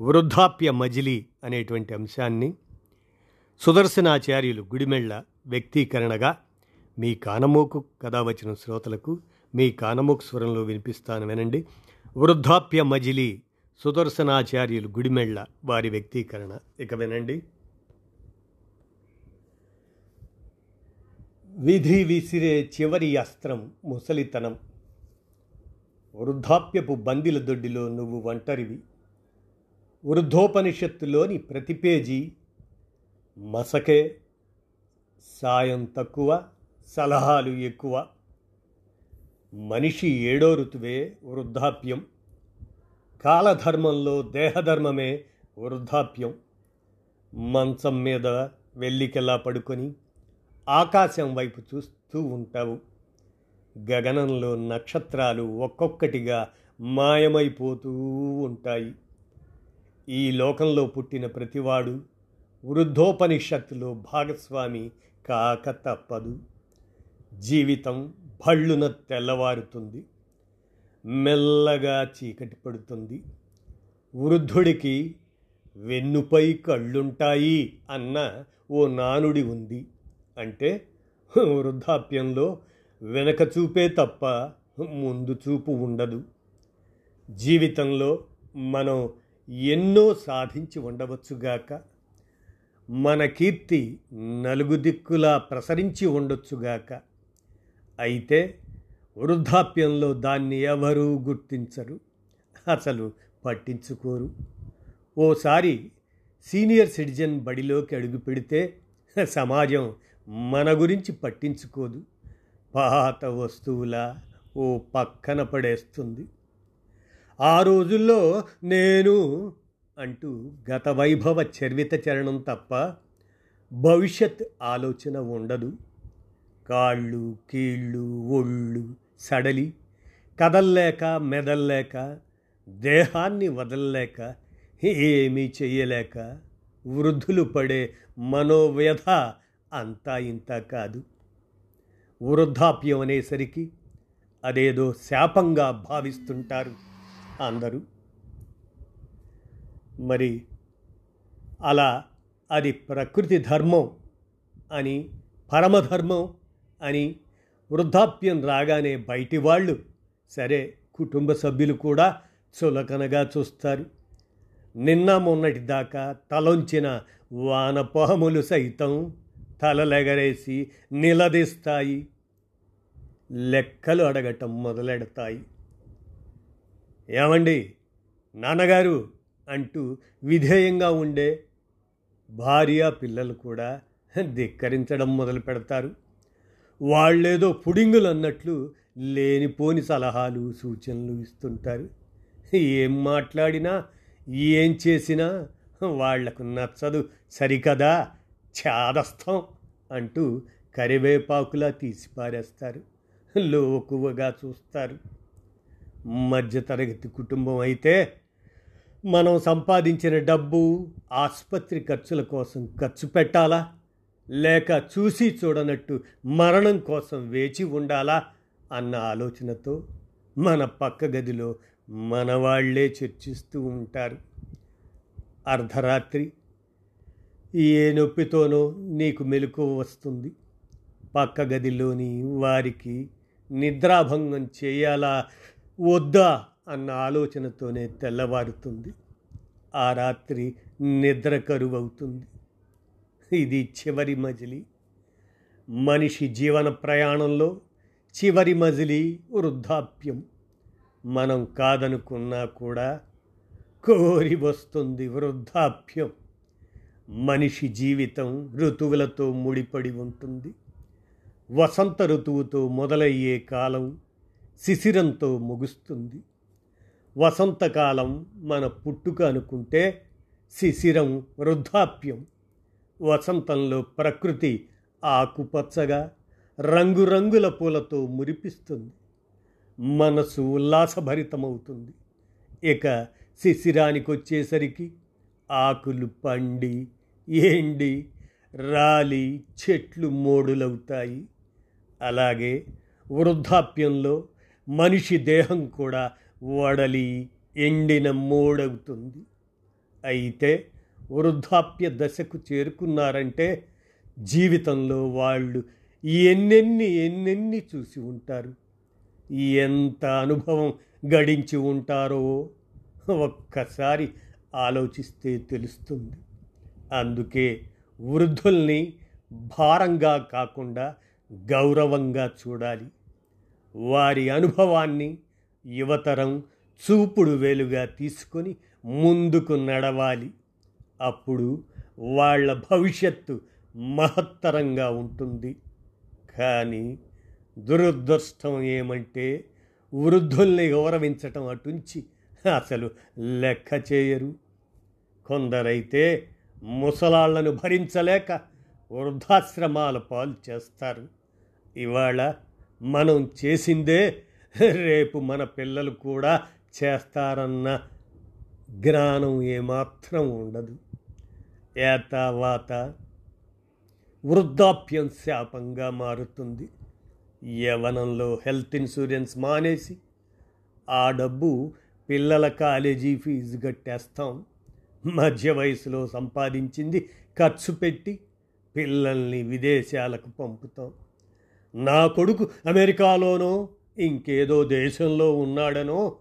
వృద్ధాప్య మజిలీ అనేటువంటి అంశాన్ని సుదర్శనాచార్యులు గుడిమెళ్ళ వ్యక్తీకరణగా మీ కానమోకు కథ వచ్చిన శ్రోతలకు మీ కానమోకు స్వరంలో వినిపిస్తాను వినండి. వృద్ధాప్య మజిలీ సుదర్శనాచార్యులు గుడిమెళ్ళ వారి వ్యక్తీకరణ. ఇక వినండి. విధి విసిరే చివరి అస్త్రం ముసలితనం. వృద్ధాప్యపు బందిల దొడ్డిలో నువ్వు ఒంటరివి. వృద్ధోపనిషత్తులోని ప్రతి పేజీ మసకే సాయం తక్కువ సలహాలు ఎక్కువ. మనిషి ఏడో ఋతువే వృద్ధాప్యం. కాలధర్మంలో దేహధర్మమే వృద్ధాప్యం. మంచం మీద వెల్లికెల్లా పడుకొని ఆకాశం వైపు చూస్తూ ఉంటావు. గగనంలో నక్షత్రాలు ఒక్కొక్కటిగా మాయమైపోతూ ఉంటాయి. ఈ లోకంలో పుట్టిన ప్రతివాడు వృద్ధోపనిషత్తులో భాగస్వామి కాక తప్పదు. జీవితం భళ్ళున తెల్లవారుతుంది. మెల్లగా చీకటి పడుతుంది. వృద్ధుడికి వెన్నుపై కళ్ళుంటాయి అన్న ఓ నానుడి ఉంది. అంటే వృద్ధాప్యంలో వెనక చూపే తప్ప ముందు చూపు ఉండదు. జీవితంలో మనం ఎన్నో సాధించి ఉండవచ్చుగాక మన కీర్తి నలుగు దిక్కులా ప్రసరించి ఉండొచ్చుగాక అయితే వృద్ధాప్యంలో దాన్ని ఎవరూ గుర్తించరు అసలు పట్టించుకోరు. ఓసారి సీనియర్ సిటిజన్ బడిలోకి అడుగు పెడితే సమాజం మన గురించి పట్టించుకోదు. పాత వస్తువుల ఓ పక్కన పడేస్తుంది. ఆ రోజుల్లో నేను అంటూ గత వైభవ చర్విత చరణం తప్ప భవిష్యత్ ఆలోచన ఉండదు. కాళ్ళు కీళ్ళు ఒళ్ళు సడలి కదల్లేక మెదల్లేక దేహాన్ని వదల్లేక ఏమీ చెయ్యలేక వృద్ధులు పడే మనోవ్యధ అంతా ఇంత కాదు. వృద్ధాప్యం అనేసరికి అదేదో శాపంగా భావిస్తుంటారు. అందరూ. మరి అలా అది ప్రకృతి ధర్మం అని పరమధర్మం అని వృద్ధాప్యం రాగానే బయటి వాళ్ళు సరే కుటుంబ సభ్యులు కూడా చులకనగా చూస్తారు. నిన్న మొన్నటి దాకా తలొంచిన వానపాములు సైతం తలలెగరేసి నిలదీస్తాయి. లెక్కలు అడగటం మొదలెడతాయి. ఏమండి? నాన్నగారు అంటూ విధేయంగా ఉండే భార్య పిల్లలు కూడా ధిక్కరించడం మొదలు పెడతారు. వాళ్ళేదో పుడింగులు అన్నట్లు లేనిపోని సలహాలు సూచనలు ఇస్తుంటారు. ఏం మాట్లాడినా ఏం చేసినా వాళ్ళకు నచ్చదు. సరికదా? ఛాదస్థం అంటూ కరివేపాకులా తీసిపారేస్తారు. లోకువగా చూస్తారు. మధ్యతరగతి కుటుంబం అయితే మనం సంపాదించిన డబ్బు ఆసుపత్రి ఖర్చుల కోసం ఖర్చు పెట్టాలా? లేక చూసి చూడనట్టు మరణం కోసం వేచి ఉండాలా? అన్న ఆలోచనతో మన పక్క గదిలో మనవాళ్ళే చర్చిస్తూ ఉంటారు. అర్ధరాత్రి. ఏ నొప్పితోనో నీకు మెలకు వస్తుంది. పక్క గదిలోని వారికి నిద్రాభంగం చేయాలా? వద్దా అన్న ఆలోచనతోనే తెల్లవారుతుంది. ఆ రాత్రి నిద్ర కరువవుతుంది. ఇది చివరి మజిలి. మనిషి జీవన ప్రయాణంలో చివరి మజిలి వృద్ధాప్యం. మనం కాదనుకున్నా కూడా కోరి వస్తుంది వృద్ధాప్యం. మనిషి జీవితం ఋతువులతో ముడిపడి ఉంటుంది. వసంత ఋతువుతో మొదలయ్యే కాలం శిశిరంతో ముగుస్తుంది. వసంతకాలం మన పుట్టుక అనుకుంటే శిశిరం వృద్ధాప్యం. వసంతంలో ప్రకృతి ఆకుపచ్చగా రంగురంగుల పూలతో మురిపిస్తుంది. మనసు ఉల్లాసభరితమవుతుంది. ఇక శిశిరానికి వచ్చేసరికి ఆకులు పండి ఎండి రాలి చెట్లు మోడులవుతాయి. అలాగే వృద్ధాప్యంలో మనిషి దేహం కూడా వడలి ఎండిన మూడవుతుంది. అయితే వృద్ధాప్య దశకు చేరుకున్నారంటే జీవితంలో వాళ్ళు ఎన్నెన్ని ఎన్నెన్ని చూసి ఉంటారు. ఎంత అనుభవం గడించి ఉంటారో ఒక్కసారి ఆలోచిస్తే తెలుస్తుంది. అందుకే వృద్ధుల్ని భారంగా కాకుండా గౌరవంగా చూడాలి. వారి అనుభవాన్ని యువతరం చూపుడు వేలుగా తీసుకొని ముందుకు నడవాలి. అప్పుడు వాళ్ళ భవిష్యత్తు మహత్తరంగా ఉంటుంది. కానీ దురదృష్టం ఏమంటే వృద్ధుల్ని గౌరవించటం అటుంచి అసలు లెక్క చేయరు. కొందరైతే ముసలాళ్ళను భరించలేక వృద్ధాశ్రమాల పాలు చేస్తారు. ఇవాళ మనం చేసిందే రేపు మన పిల్లలు కూడా చేస్తారన్న జ్ఞానం ఏమాత్రం ఉండదు. ఏతావాత వృద్ధాప్యం శాపంగా మారుతుంది. యవనంలో హెల్త్ ఇన్సూరెన్స్ మానేసి ఆ డబ్బు పిల్లల కాలేజీ ఫీజు కట్టేస్తాం. మధ్య వయసులో సంపాదించింది ఖర్చు పెట్టి పిల్లల్ని విదేశాలకు పంపుతాం. నా కొడుకు అమెరికాలోనో ఇంకేదో దేశంలో ఉన్నాడనో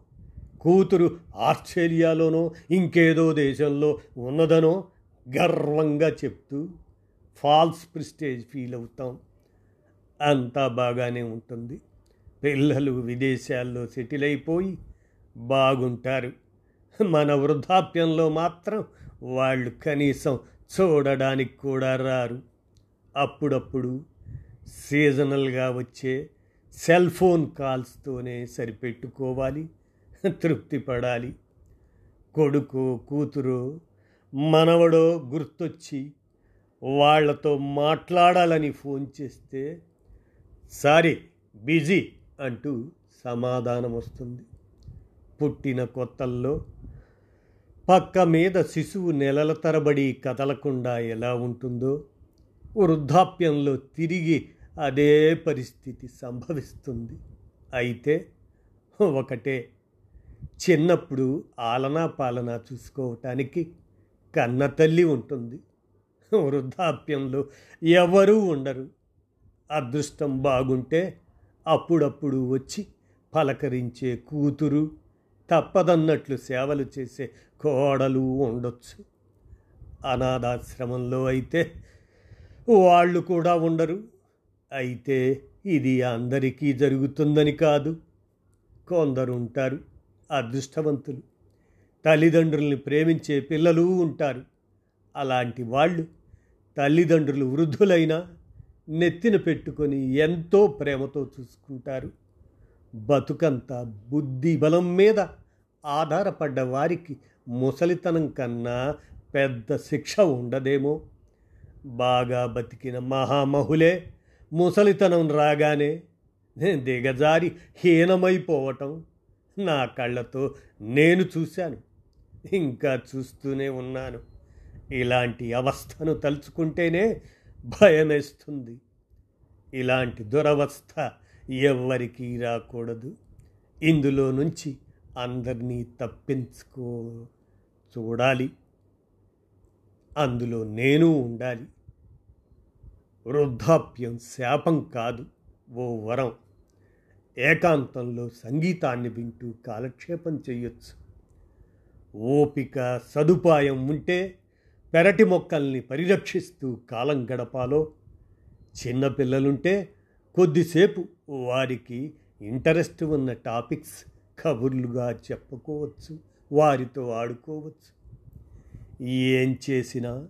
కూతురు ఆస్ట్రేలియాలోనో ఇంకేదో దేశంలో ఉన్నదనో గర్వంగా చెప్తూ ఫాల్స్ ప్రిస్టేజ్ ఫీల్ అవుతాం. అంతా బాగానే ఉంటుంది. పిల్లలు విదేశాల్లో సెటిల్ అయిపోయి బాగుంటారు. మన వృద్ధాప్యంలో మాత్రం వాళ్ళు కనీసం చూడడానికి కూడా రారు. అప్పుడప్పుడు సీజనల్గా వచ్చే సెల్ ఫోన్ కాల్స్తోనే సరిపెట్టుకోవాలి తృప్తి పడాలి కొడుకు కూతురు మనవడో గుర్తొచ్చి వాళ్ళతో మాట్లాడాలని ఫోన్ చేస్తే సారీ బిజీ అంటూ సమాధానం వస్తుంది పుట్టిన కొత్తల్లో పక్క మీద శిశువు నెలల తరబడి కదలకుండా ఎలా ఉంటుందో వృద్ధాప్యంలో తిరిగి అదే పరిస్థితి సంభవిస్తుంది. అయితే ఒకటే చిన్నప్పుడు ఆలనా పాలన చూసుకోవటానికి కన్న తల్లి ఉంటుంది. వృద్ధాప్యంలో ఎవరూ ఉండరు. అదృష్టం బాగుంటే అప్పుడప్పుడు వచ్చి పలకరించే కూతురు తప్పదన్నట్లు సేవలు చేసే కోడలు ఉండొచ్చు. అనాథాశ్రమంలో అయితే వాళ్ళు కూడా ఉండరు. అయితే ఇది అందరికీ జరుగుతుందని కాదు. కొందరు ఉంటారు అదృష్టవంతులు. తల్లిదండ్రుల్ని ప్రేమించే పిల్లలు ఉంటారు. అలాంటి వాళ్ళు తల్లిదండ్రులు వృద్ధులైనా నెత్తిన పెట్టుకొని ఎంతో ప్రేమతో చూసుకుంటారు. బతుకంతా బుద్ధి బలం మీద ఆధారపడ్డ వారికి ముసలితనం కన్నా పెద్ద శిక్ష ఉండదేమో. బాగా బతికిన మహామహులే ముసలితనం రాగానే దిగజారి హీనమైపోవటం నా కళ్ళతో నేను చూశాను. ఇంకా చూస్తూనే ఉన్నాను. ఇలాంటి అవస్థను తలుచుకుంటేనే భయమేస్తుంది. ఇలాంటి దురవస్థ ఎవ్వరికీ రాకూడదు. ఇందులో నుంచి అందరినీ తప్పించుకో చూడాలి. అందులో నేను ఉండాలి. వృద్ధాప్యం శాపం కాదు ఓ వరం. ఏకాంతంలో సంగీతాన్ని వింటూ కాలక్షేపం చేయొచ్చు ఓపిక సదుపాయం ఉంటే పెరటి మొక్కల్ని పరిరక్షిస్తూ కాలం గడపాలో. చిన్నపిల్లలుంటే కొద్దిసేపు వారికి ఇంట్రెస్ట్ ఉన్న టాపిక్స్ కబుర్లుగా చెప్పుకోవచ్చు వారితో ఆడుకోవచ్చు. ఏం చేసినా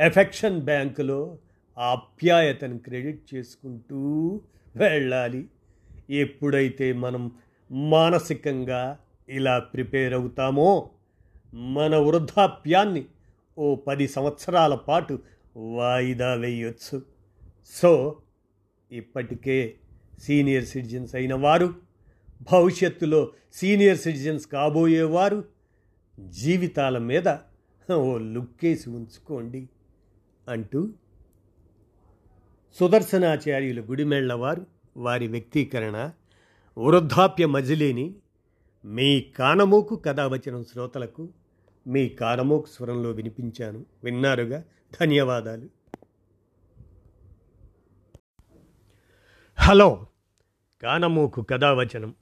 ఎఫెక్షన్ బ్యాంకులో ఆప్యాయతను క్రెడిట్ చేసుకుంటూ వెళ్ళాలి. ఎప్పుడైతే మనం మానసికంగా ఇలా ప్రిపేర్ అవుతామో మన వృద్ధాప్యాన్ని ఓ పది సంవత్సరాల పాటు వాయిదా వేయొచ్చు. సో ఇప్పటికే సీనియర్ సిటిజన్స్ అయిన వారు భవిష్యత్తులో సీనియర్ సిటిజన్స్ కాబోయేవారు జీవితాల మీద ఓ లుక్కేసి ఉంచుకోండి అంటూ సుదర్శనాచార్యులు గుడిమెళ్ళవారు వారి వ్యక్తీకరణ వృద్ధాప్య మజిలీని మీ కానమోకు కథావచనం శ్రోతలకు మీ కానమోకు స్వరంలో వినిపించాను. విన్నారుగా? ధన్యవాదాలు. హలో. కానమోకు కథావచనం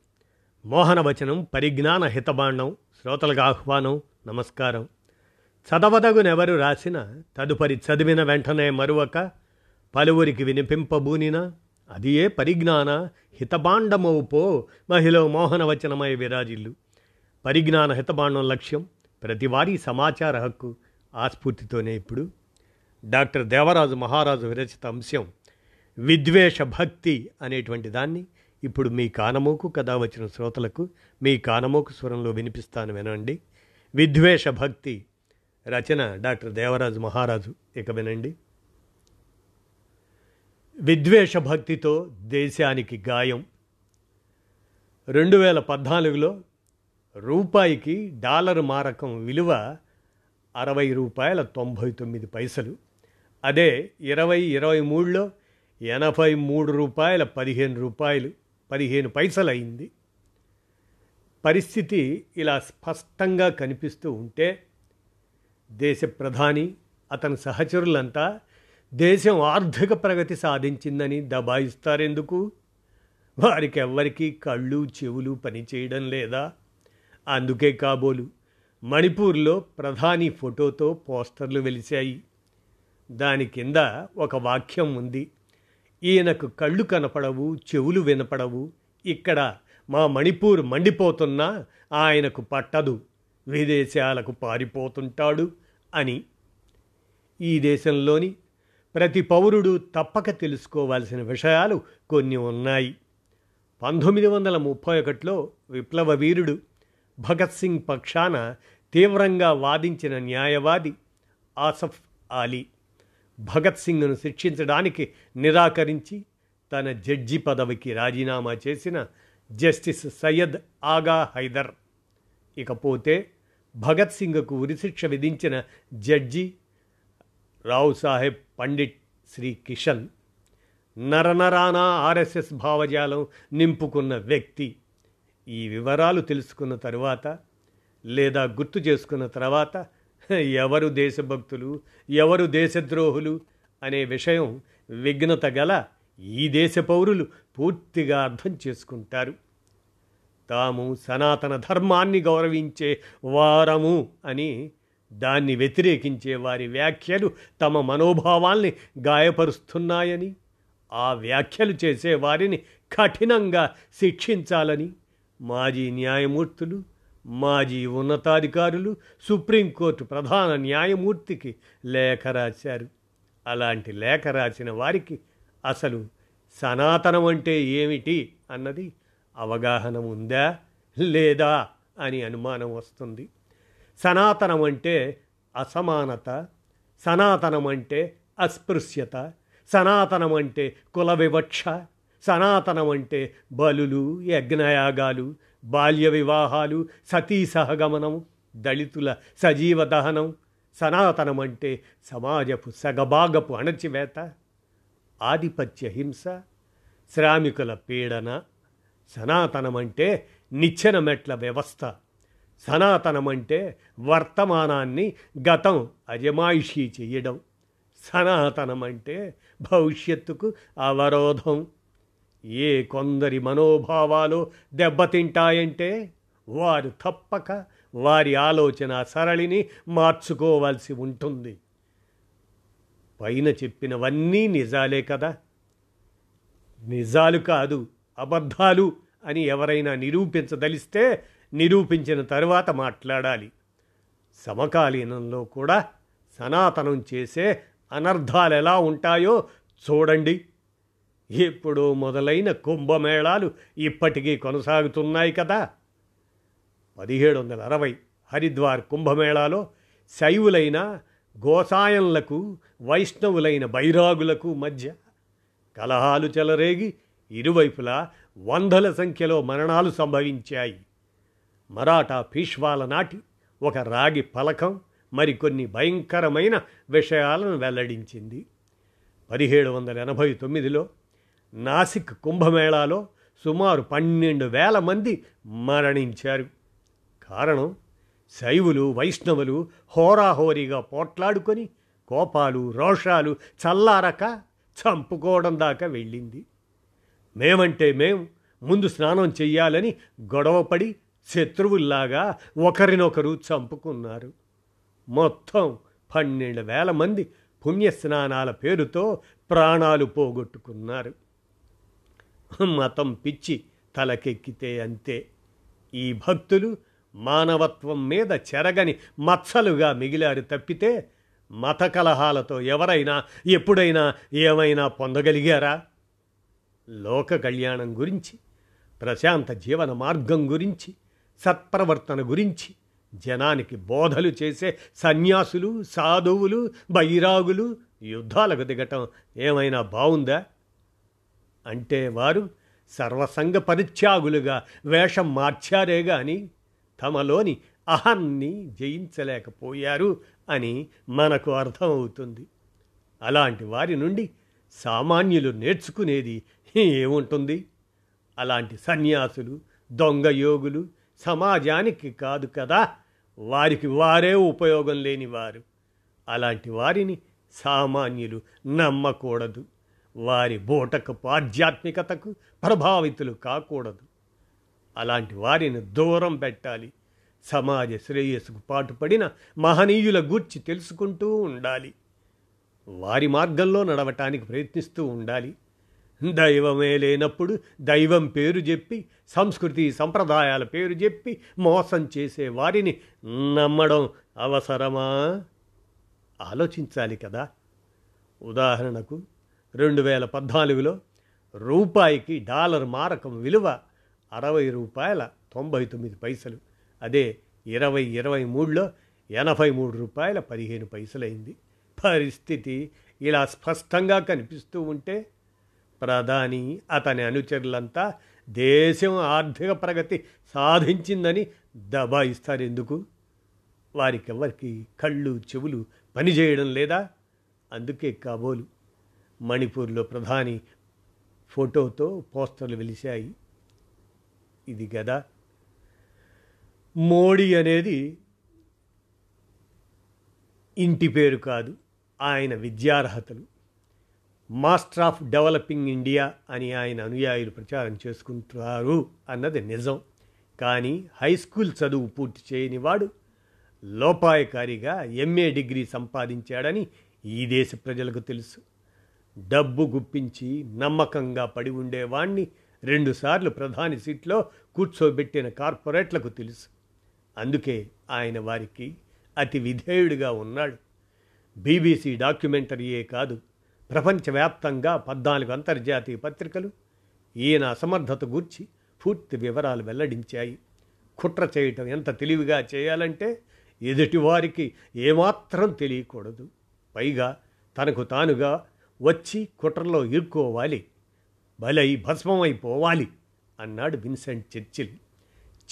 మోహనవచనం పరిజ్ఞాన హితబాండం శ్రోతలకు ఆహ్వానం నమస్కారం. చదవదగునెవరు రాసిన తదుపరి చదివిన వెంటనే మరువక పలువురికి వినిపింపబూనినా అది ఏ పరిజ్ఞాన హితబాండమవు పో మహిళ మోహనవచనమై విరాజిల్లు. పరిజ్ఞాన హితబాండం లక్ష్యం ప్రతివారీ సమాచార హక్కు ఆస్ఫూర్తితోనే ఇప్పుడు. డాక్టర్ దేవరాజు మహారాజు విరచిత అంశం విద్వేష భక్తి అనేటువంటి దాన్ని ఇప్పుడు మీ కానమోకు కథ వచ్చిన శ్రోతలకు మీ కానమోకు స్వరంలో వినిపిస్తాను వినండి. విద్వేష భక్తి రచన డాక్టర్ దేవరాజు మహారాజు. ఇక వినండి. విద్వేష భక్తితో దేశానికి గాయం. రెండు వేల పద్నాలుగులో రూపాయికి డాలర్ మారకం విలువ అరవై రూపాయల తొంభై తొమ్మిది పైసలు. అదే ఇరవై ఇరవై మూడులో ఎనభై మూడు రూపాయల పదిహేను రూపాయలు పదిహేను పైసలు అయింది పరిస్థితి ఇలా స్పష్టంగా కనిపిస్తూ ఉంటే దేశ ప్రధాని అతని సహచరులంతా దేశం ఆర్థిక ప్రగతి సాధించిందని దబాయిస్తారెందుకు? వారికెవ్వరికీ కళ్ళు చెవులు పనిచేయడం లేదా? అందుకే కాబోలు మణిపూర్లో ప్రధాని ఫోటోతో పోస్టర్లు వెలిశాయి. దాని కింద ఒక వాక్యం ఉంది. ఈయనకు కళ్ళు కనపడవు చెవులు వినపడవు. ఇక్కడ మా మణిపూర్ మండిపోతున్నా ఆయనకు పట్టదు. విదేశాలకు పారిపోతుంటాడు అని. ఈ దేశంలోని ప్రతి పౌరుడు తప్పక తెలుసుకోవాల్సిన విషయాలు కొన్ని ఉన్నాయి. పంతొమ్మిది వందల ముప్పై ఒకటిలో విప్లవ వీరుడు భగత్ సింగ్ పక్షాన తీవ్రంగా వాదించిన న్యాయవాది ఆసఫ్ ఆలీ భగత్ సింగ్ను శిక్షించడానికి నిరాకరించి తన జడ్జి పదవికి రాజీనామా చేసిన జస్టిస్ సయ్యద్ ఆగా హైదర్. ఇకపోతే భగత్ సింగ్కు ఉరిశిక్ష విధించిన జడ్జి రావు సాహెబ్ పండిట్ శ్రీ కిషన్ నరనరానా ఆర్ఎస్ఎస్ భావజాలం నింపుకున్న వ్యక్తి. ఈ వివరాలు తెలుసుకున్న తరువాత లేదా గుర్తు చేసుకున్న తర్వాత ఎవరు దేశభక్తులు ఎవరు దేశద్రోహులు అనే విషయం విఘ్నత గల ఈ దేశ పౌరులు పూర్తిగా అర్థం చేసుకుంటారు. తాము సనాతన ధర్మాన్ని గౌరవించే వారము అని దాన్ని వ్యతిరేకించే వారి వ్యాఖ్యలు తమ మనోభావాల్ని గాయపరుస్తున్నాయని ఆ వ్యాఖ్యలు చేసే వారిని కఠినంగా శిక్షించాలని మాజీ న్యాయమూర్తులు మాజీ ఉన్నతాధికారులు సుప్రీంకోర్టు ప్రధాన న్యాయమూర్తికి లేఖ రాశారు. అలాంటి లేఖ రాసిన వారికి అసలు సనాతనం అంటే ఏమిటి అన్నది అవగాహన ఉందా లేదా అని అనుమానం వస్తుంది. సనాతనం అంటే అసమానత సనాతనం అంటే అస్పృశ్యత సనాతనం అంటే కుల వివక్ష సనాతనం అంటే బలులు యజ్ఞయాగాలు బాల్య వివాహాలు సతీ సహగమనం దళితుల సజీవ దహనం సనాతనం అంటే సమాజపు సగభాగపు అణచివేత ఆధిపత్య హింస శ్రామికుల పీడన సనాతనం అంటే నిచ్చెన మెట్ల వ్యవస్థ. సనాతనం అంటే వర్తమానాన్ని గతం అజమాయిషీ చేయడం. సనాతనం అంటే భవిష్యత్తుకు అవరోధం. ఏ కొందరి మనోభావాలు దెబ్బతింటాయంటే వారు తప్పక వారి ఆలోచన సరళిని మార్చుకోవాల్సి ఉంటుంది. పైన చెప్పినవన్నీ నిజాలే కదా. నిజాలు కాదు అబద్ధాలు అని ఎవరైనా నిరూపించదలిస్తే నిరూపించిన తరువాత మాట్లాడాలి. సమకాలీనంలో కూడా సనాతనం చేసే అనర్థాలు ఎలా ఉంటాయో చూడండి. ఎప్పుడో మొదలైన కుంభమేళాలు ఇప్పటికీ కొనసాగుతున్నాయి కదా. పదిహేడు వందల అరవై హరిద్వార్ కుంభమేళాలో శైవులైన గోసాయంలకు వైష్ణవులైన బైరాగులకు మధ్య కలహాలు చెలరేగి ఇరువైపులా వందల సంఖ్యలో మరణాలు సంభవించాయి. మరాఠా పీష్వాల నాటి ఒక రాగి పలకం మరికొన్ని భయంకరమైన విషయాలను వెల్లడించింది. పదిహేడు వందల ఎనభై తొమ్మిదిలో నాసిక్ కుంభమేళాలో సుమారు పన్నెండు వేల మంది మరణించారు. కారణం శైవులు వైష్ణవులు హోరాహోరీగా పోట్లాడుకొని కోపాలు రోషాలు చల్లారక చంపుకోవడం దాకా వెళ్ళింది. మేమంటే మేం ముందు స్నానం చెయ్యాలని గొడవపడి శత్రువుల్లాగా ఒకరినొకరు చంపుకున్నారు. మొత్తం పన్నెండు వేల మంది పుణ్యస్నానాల పేరుతో ప్రాణాలు పోగొట్టుకున్నారు. మతం పిచ్చి తలకెక్కితే అంతే. ఈ భక్తులు మానవత్వం మీద చెరగని మచ్చలుగా మిగిలారు తప్పితే మత కలహాలతో ఎవరైనా ఎప్పుడైనా ఏమైనా పొందగలిగారా? లోక కళ్యాణం గురించి ప్రశాంత జీవన మార్గం గురించి సత్ప్రవర్తన గురించి జనానికి బోధలు చేసే సన్యాసులు సాధువులు బైరాగులు యుద్ధాలకు దిగటం ఏమైనా బావుందా? అంటే వారు సర్వసంగ పరిత్యాగులుగా వేషం మార్చారే గాని తమలోని అహాన్ని జయించలేకపోయారు అని మనకు అర్థమవుతుంది. అలాంటి వారి నుండి సామాన్యులు నేర్చుకునేది ఏముంటుంది? అలాంటి సన్యాసులు దొంగ యోగులు సమాజానికి కాదు కదా వారికి వారే ఉపయోగం లేనివారు అలాంటి వారిని సామాన్యులు నమ్మకూడదు. వారి బోటకు ఆధ్యాత్మికతకు ప్రభావితులు కాకూడదు. అలాంటి వారిని దూరం పెట్టాలి. సమాజ శ్రేయస్సుకు పాటుపడిన మహనీయుల గూర్చి తెలుసుకుంటూ ఉండాలి. వారి మార్గంలో నడవటానికి ప్రయత్నిస్తూ ఉండాలి. దైవమే లేనప్పుడు దైవం పేరు చెప్పి సంస్కృతి సంప్రదాయాల పేరు చెప్పి మోసం చేసే వారిని నమ్మడం అవసరమా? ఆలోచించాలి కదా. ఉదాహరణకు రెండు వేల పద్నాలుగులో రూపాయికి డాలర్ మారకం విలువ అరవై రూపాయల తొంభై తొమ్మిది పైసలు. అదే ఇరవై ఇరవై మూడులో ఎనభై మూడు రూపాయల పదిహేను పైసలైంది. పరిస్థితి ఇలా స్పష్టంగా కనిపిస్తూ ఉంటే ప్రధాని అతని అనుచరులంతా దేశం ఆర్థిక ప్రగతి సాధించిందని దబాయిస్తారు ఎందుకు? వారికెవరికి కళ్ళు చెవులు పనిచేయడం లేదా? అందుకే కాబోలు మణిపూర్లో ప్రధాని ఫోటోతో పోస్టర్లు వెలిశాయి. ఇది కదా మోడీ అనేది ఇంటి పేరు కాదు ఆయన విద్యార్హతలు. మాస్టర్ ఆఫ్ డెవలపింగ్ ఇండియా అని ఆయన అనుయాయులు ప్రచారం చేసుకుంటారు అన్నది నిజం. కానీ హై స్కూల్ చదువు పూర్తి చేయని వాడు లోపాయకారిగా ఎంఏ డిగ్రీ సంపాదించాడని ఈ దేశ ప్రజలకు తెలుసు. డబ్బు గుప్పించి నమ్మకంగా పడి ఉండేవాణ్ణి రెండుసార్లు ప్రధాని సీట్లో కూర్చోబెట్టిన కార్పొరేట్లకు తెలుసు. అందుకే ఆయన వారికి అతి విధేయుడిగా ఉన్నాడు. బీబీసీ డాక్యుమెంటరీయే కాదు ప్రపంచవ్యాప్తంగా పద్నాలుగు అంతర్జాతీయ పత్రికలు ఈయన అసమర్థత గూర్చి పూర్తి వివరాలు వెల్లడించాయి. కుట్ర చేయటం ఎంత తెలివిగా చేయాలంటే ఎదుటివారికి ఏమాత్రం తెలియకూడదు. పైగా తనకు తానుగా వచ్చి కుట్రలో ఇరుక్కోవాలి. బలై భస్మమైపోవాలి అన్నాడు విన్సెంట్ చర్చిల్.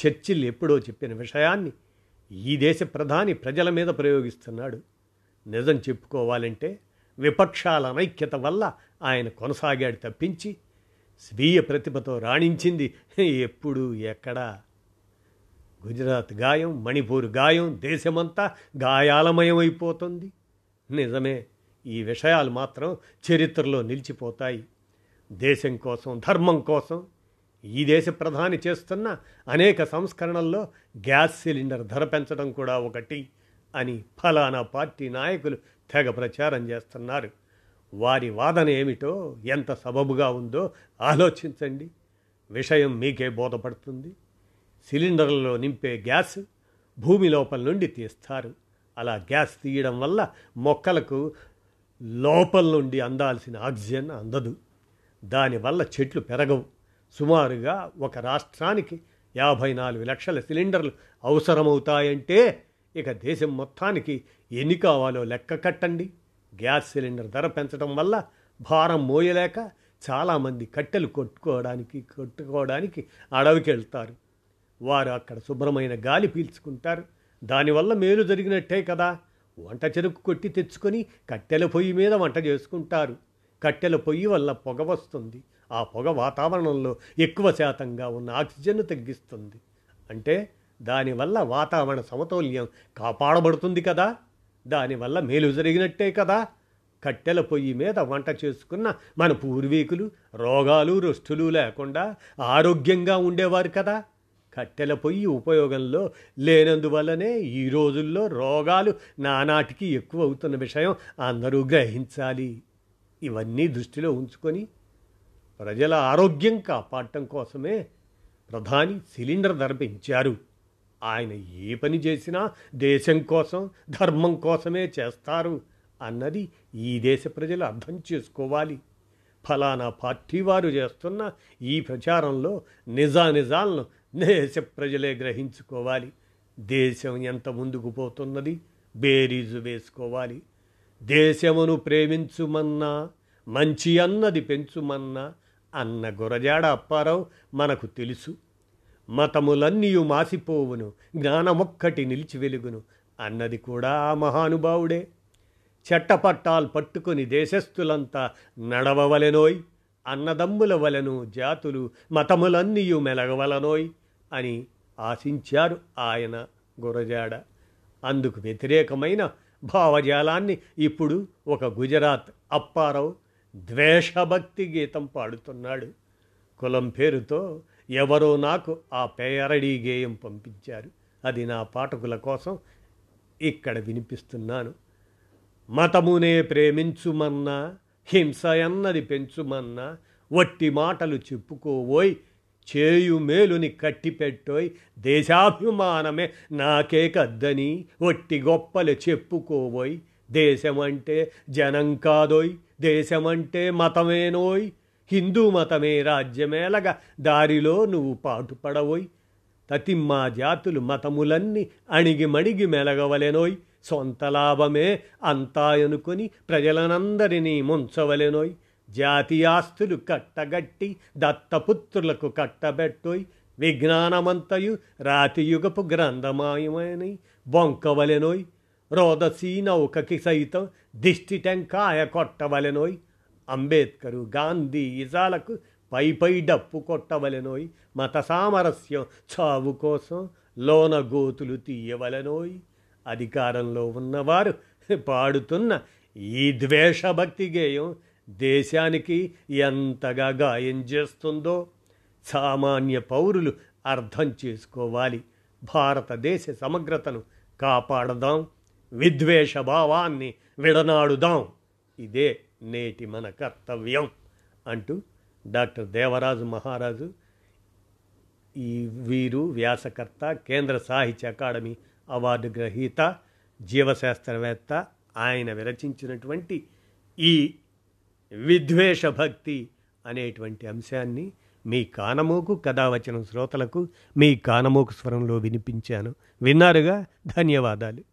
చర్చిల్ ఎప్పుడో చెప్పిన విషయాన్ని ఈ దేశ ప్రధాని ప్రజల మీద ప్రయోగిస్తున్నాడు. నిజం చెప్పుకోవాలంటే విపక్షాల అనైక్యత వల్ల ఆయన కొనసాగాడు తప్పించి స్వీయ ప్రతిభతో రాణించింది ఎప్పుడు ఎక్కడా. గుజరాత్ గాయం మణిపూర్ గాయం దేశమంతా గాయాలమయమైపోతుంది. నిజమే ఈ విషయాలు మాత్రం చరిత్రలో నిలిచిపోతాయి. దేశం కోసం ధర్మం కోసం ఈ దేశ ప్రధాని చేస్తున్న అనేక సంస్కరణల్లో గ్యాస్ సిలిండర్ ధర పెంచడం కూడా ఒకటి అని ఫలానా పార్టీ నాయకులు తెగ ప్రచారం చేస్తున్నారు. వారి వాదన ఏమిటో ఎంత సబబుగా ఉందో ఆలోచించండి. విషయం మీకే బోధపడుతుంది. సిలిండర్లలో నింపే గ్యాస్ భూమి లోపల నుండి తీస్తారు. అలా గ్యాస్ తీయడం వల్ల మొక్కలకు లోపల నుండి అందాల్సిన ఆక్సిజన్ అందదు. దానివల్ల చెట్లు పెరగవు. సుమారుగా ఒక రాష్ట్రానికి యాభై నాలుగు లక్షల సిలిండర్లు అవసరమవుతాయంటే ఇక దేశం మొత్తానికి ఎన్ని కావాలో లెక్క కట్టండి. గ్యాస్ సిలిండర్ ధర పెంచడం వల్ల భారం మోయలేక చాలామంది కట్టెలు కొట్టుకోవడానికి కొట్టుకోవడానికి అడవికి వెళ్తారు వారు అక్కడ శుభ్రమైన గాలి పీల్చుకుంటారు. దానివల్ల మేలు జరిగినట్టే కదా. వంట చెరుకు కొట్టి తెచ్చుకొని కట్టెల పొయ్యి మీద వంట చేసుకుంటారు. కట్టెల పొయ్యి వల్ల పొగ వస్తుంది. ఆ పొగ వాతావరణంలో ఎక్కువ శాతంగా ఉన్న ఆక్సిజన్ను తగ్గిస్తుంది. అంటే దానివల్ల వాతావరణ సమతౌల్యం కాపాడబడుతుంది కదా. దానివల్ల మేలు జరిగినట్టే కదా. కట్టెల పొయ్యి మీద వంట చేసుకున్న మన పూర్వీకులు రోగాలు రుష్టులు లేకుండా ఆరోగ్యంగా ఉండేవారు కదా. కట్టెల పొయ్యి ఉపయోగంలో లేనందువల్లనే ఈ రోజుల్లో రోగాలు నానాటికి ఎక్కువ అవుతున్న విషయం అందరూ గ్రహించాలి. ఇవన్నీ దృష్టిలో ఉంచుకొని ప్రజల ఆరోగ్యం కాపాడటం కోసమే ప్రధాని సిలిండర్ ధర పెంచారు ఆయన ఏ పని చేసినా దేశం కోసం ధర్మం కోసమే చేస్తారు అన్నది ఈ దేశ ప్రజలు అర్థం చేసుకోవాలి. ఫలానా పార్టీ వారు చేస్తున్న ఈ ప్రచారంలో నిజానిజాలను దేశ ప్రజలే గ్రహించుకోవాలి. దేశం ఎంత ముందుకు పోతున్నది? బేరీజు వేసుకోవాలి. దేశమును ప్రేమించుమన్నా మంచి అన్నది పెంచుమన్నా అన్న గురజాడ అప్పారావు మనకు తెలుసు. మతములన్నీయు మాసిపోవును జ్ఞానమొక్కటి నిలిచి వెలుగును. అన్నది కూడా ఆ మహానుభావుడే. చెట్టపట్టాలు పట్టుకొని దేశస్థులంతా నడవవలెనోయ్ అన్నదమ్ముల వలెను జాతులు మతములన్నీయు మెలగవలనోయ్ అని ఆశించారు ఆయన గురజాడ అందుకు వ్యతిరేకమైన భావజాలాన్ని ఇప్పుడు ఒక గుజరాత్ అప్పారావు ద్వేషభక్తి గీతం పాడుతున్నాడు. కులం పేరుతో ఎవరో నాకు ఆ పేరడీ గేయం పంపించారు. అది నా పాఠకుల కోసం ఇక్కడ వినిపిస్తున్నాను. మతమునే ప్రేమించుమన్నా హింస అన్నది పెంచుమన్నా వట్టి మాటలు చెప్పుకోవోయ్ చేయు మేలుని కట్టిపెట్టోయ్ దేశాభిమానమే నాకే కద్దని వట్టి గొప్పలు చెప్పుకోవోయ్. దేశమంటే జనం కాదోయ్ దేశమంటే మతమేనోయ్. హిందూ మతమే రాజ్యమేలగ దారిలో నువ్వు పాటుపడవోయ్. తతిమ్మా జాతులు మతములన్నీ అణిగి మణిగి మెలగవలెనోయ్. సొంత లాభమే అంతా అనుకొని ప్రజలనందరినీ ముంచవలెనోయ్. జాతీయాస్తులు కట్టగట్టి దత్తపుత్రులకు కట్టబెట్టోయ్. విజ్ఞానమంతయు రాతియుగపు గ్రంథమాయమని బొంకవలెనోయ్. రోదసీ నౌకకి సైతం దిష్టి టెంకాయ కొట్టవలెనోయ్. అంబేద్కరు గాంధీ ఇజాలకు పై పై డప్పు కొట్టవలెనోయ్ మత సామరస్యం చావు కోసం లోన గోతులు తీయవలెనోయ్. అధికారంలో ఉన్నవారు పాడుతున్న ఈ ద్వేషభక్తి గేయం దేశానికి ఎంతగా గాయం చేస్తుందో సామాన్య పౌరులు అర్థం చేసుకోవాలి. భారతదేశ సమగ్రతను కాపాడదాం విద్వేష భావాన్ని విడనాడుదాం. ఇదే నేటి మన కర్తవ్యం అంటూ డాక్టర్ దేవరాజు మహారాజు ఈ వీరు వ్యాసకర్త కేంద్ర సాహిత్య అకాడమీ అవార్డు గ్రహీత జీవశాస్త్రవేత్త ఆయన విరచించినటువంటి ఈ విద్వేష భక్తి అనేటువంటి అంశాన్ని మీ కానమోకు కథావచనం శ్రోతలకు మీ కానమోకు స్వరంలో వినిపించాను. విన్నారుగా? ధన్యవాదాలు.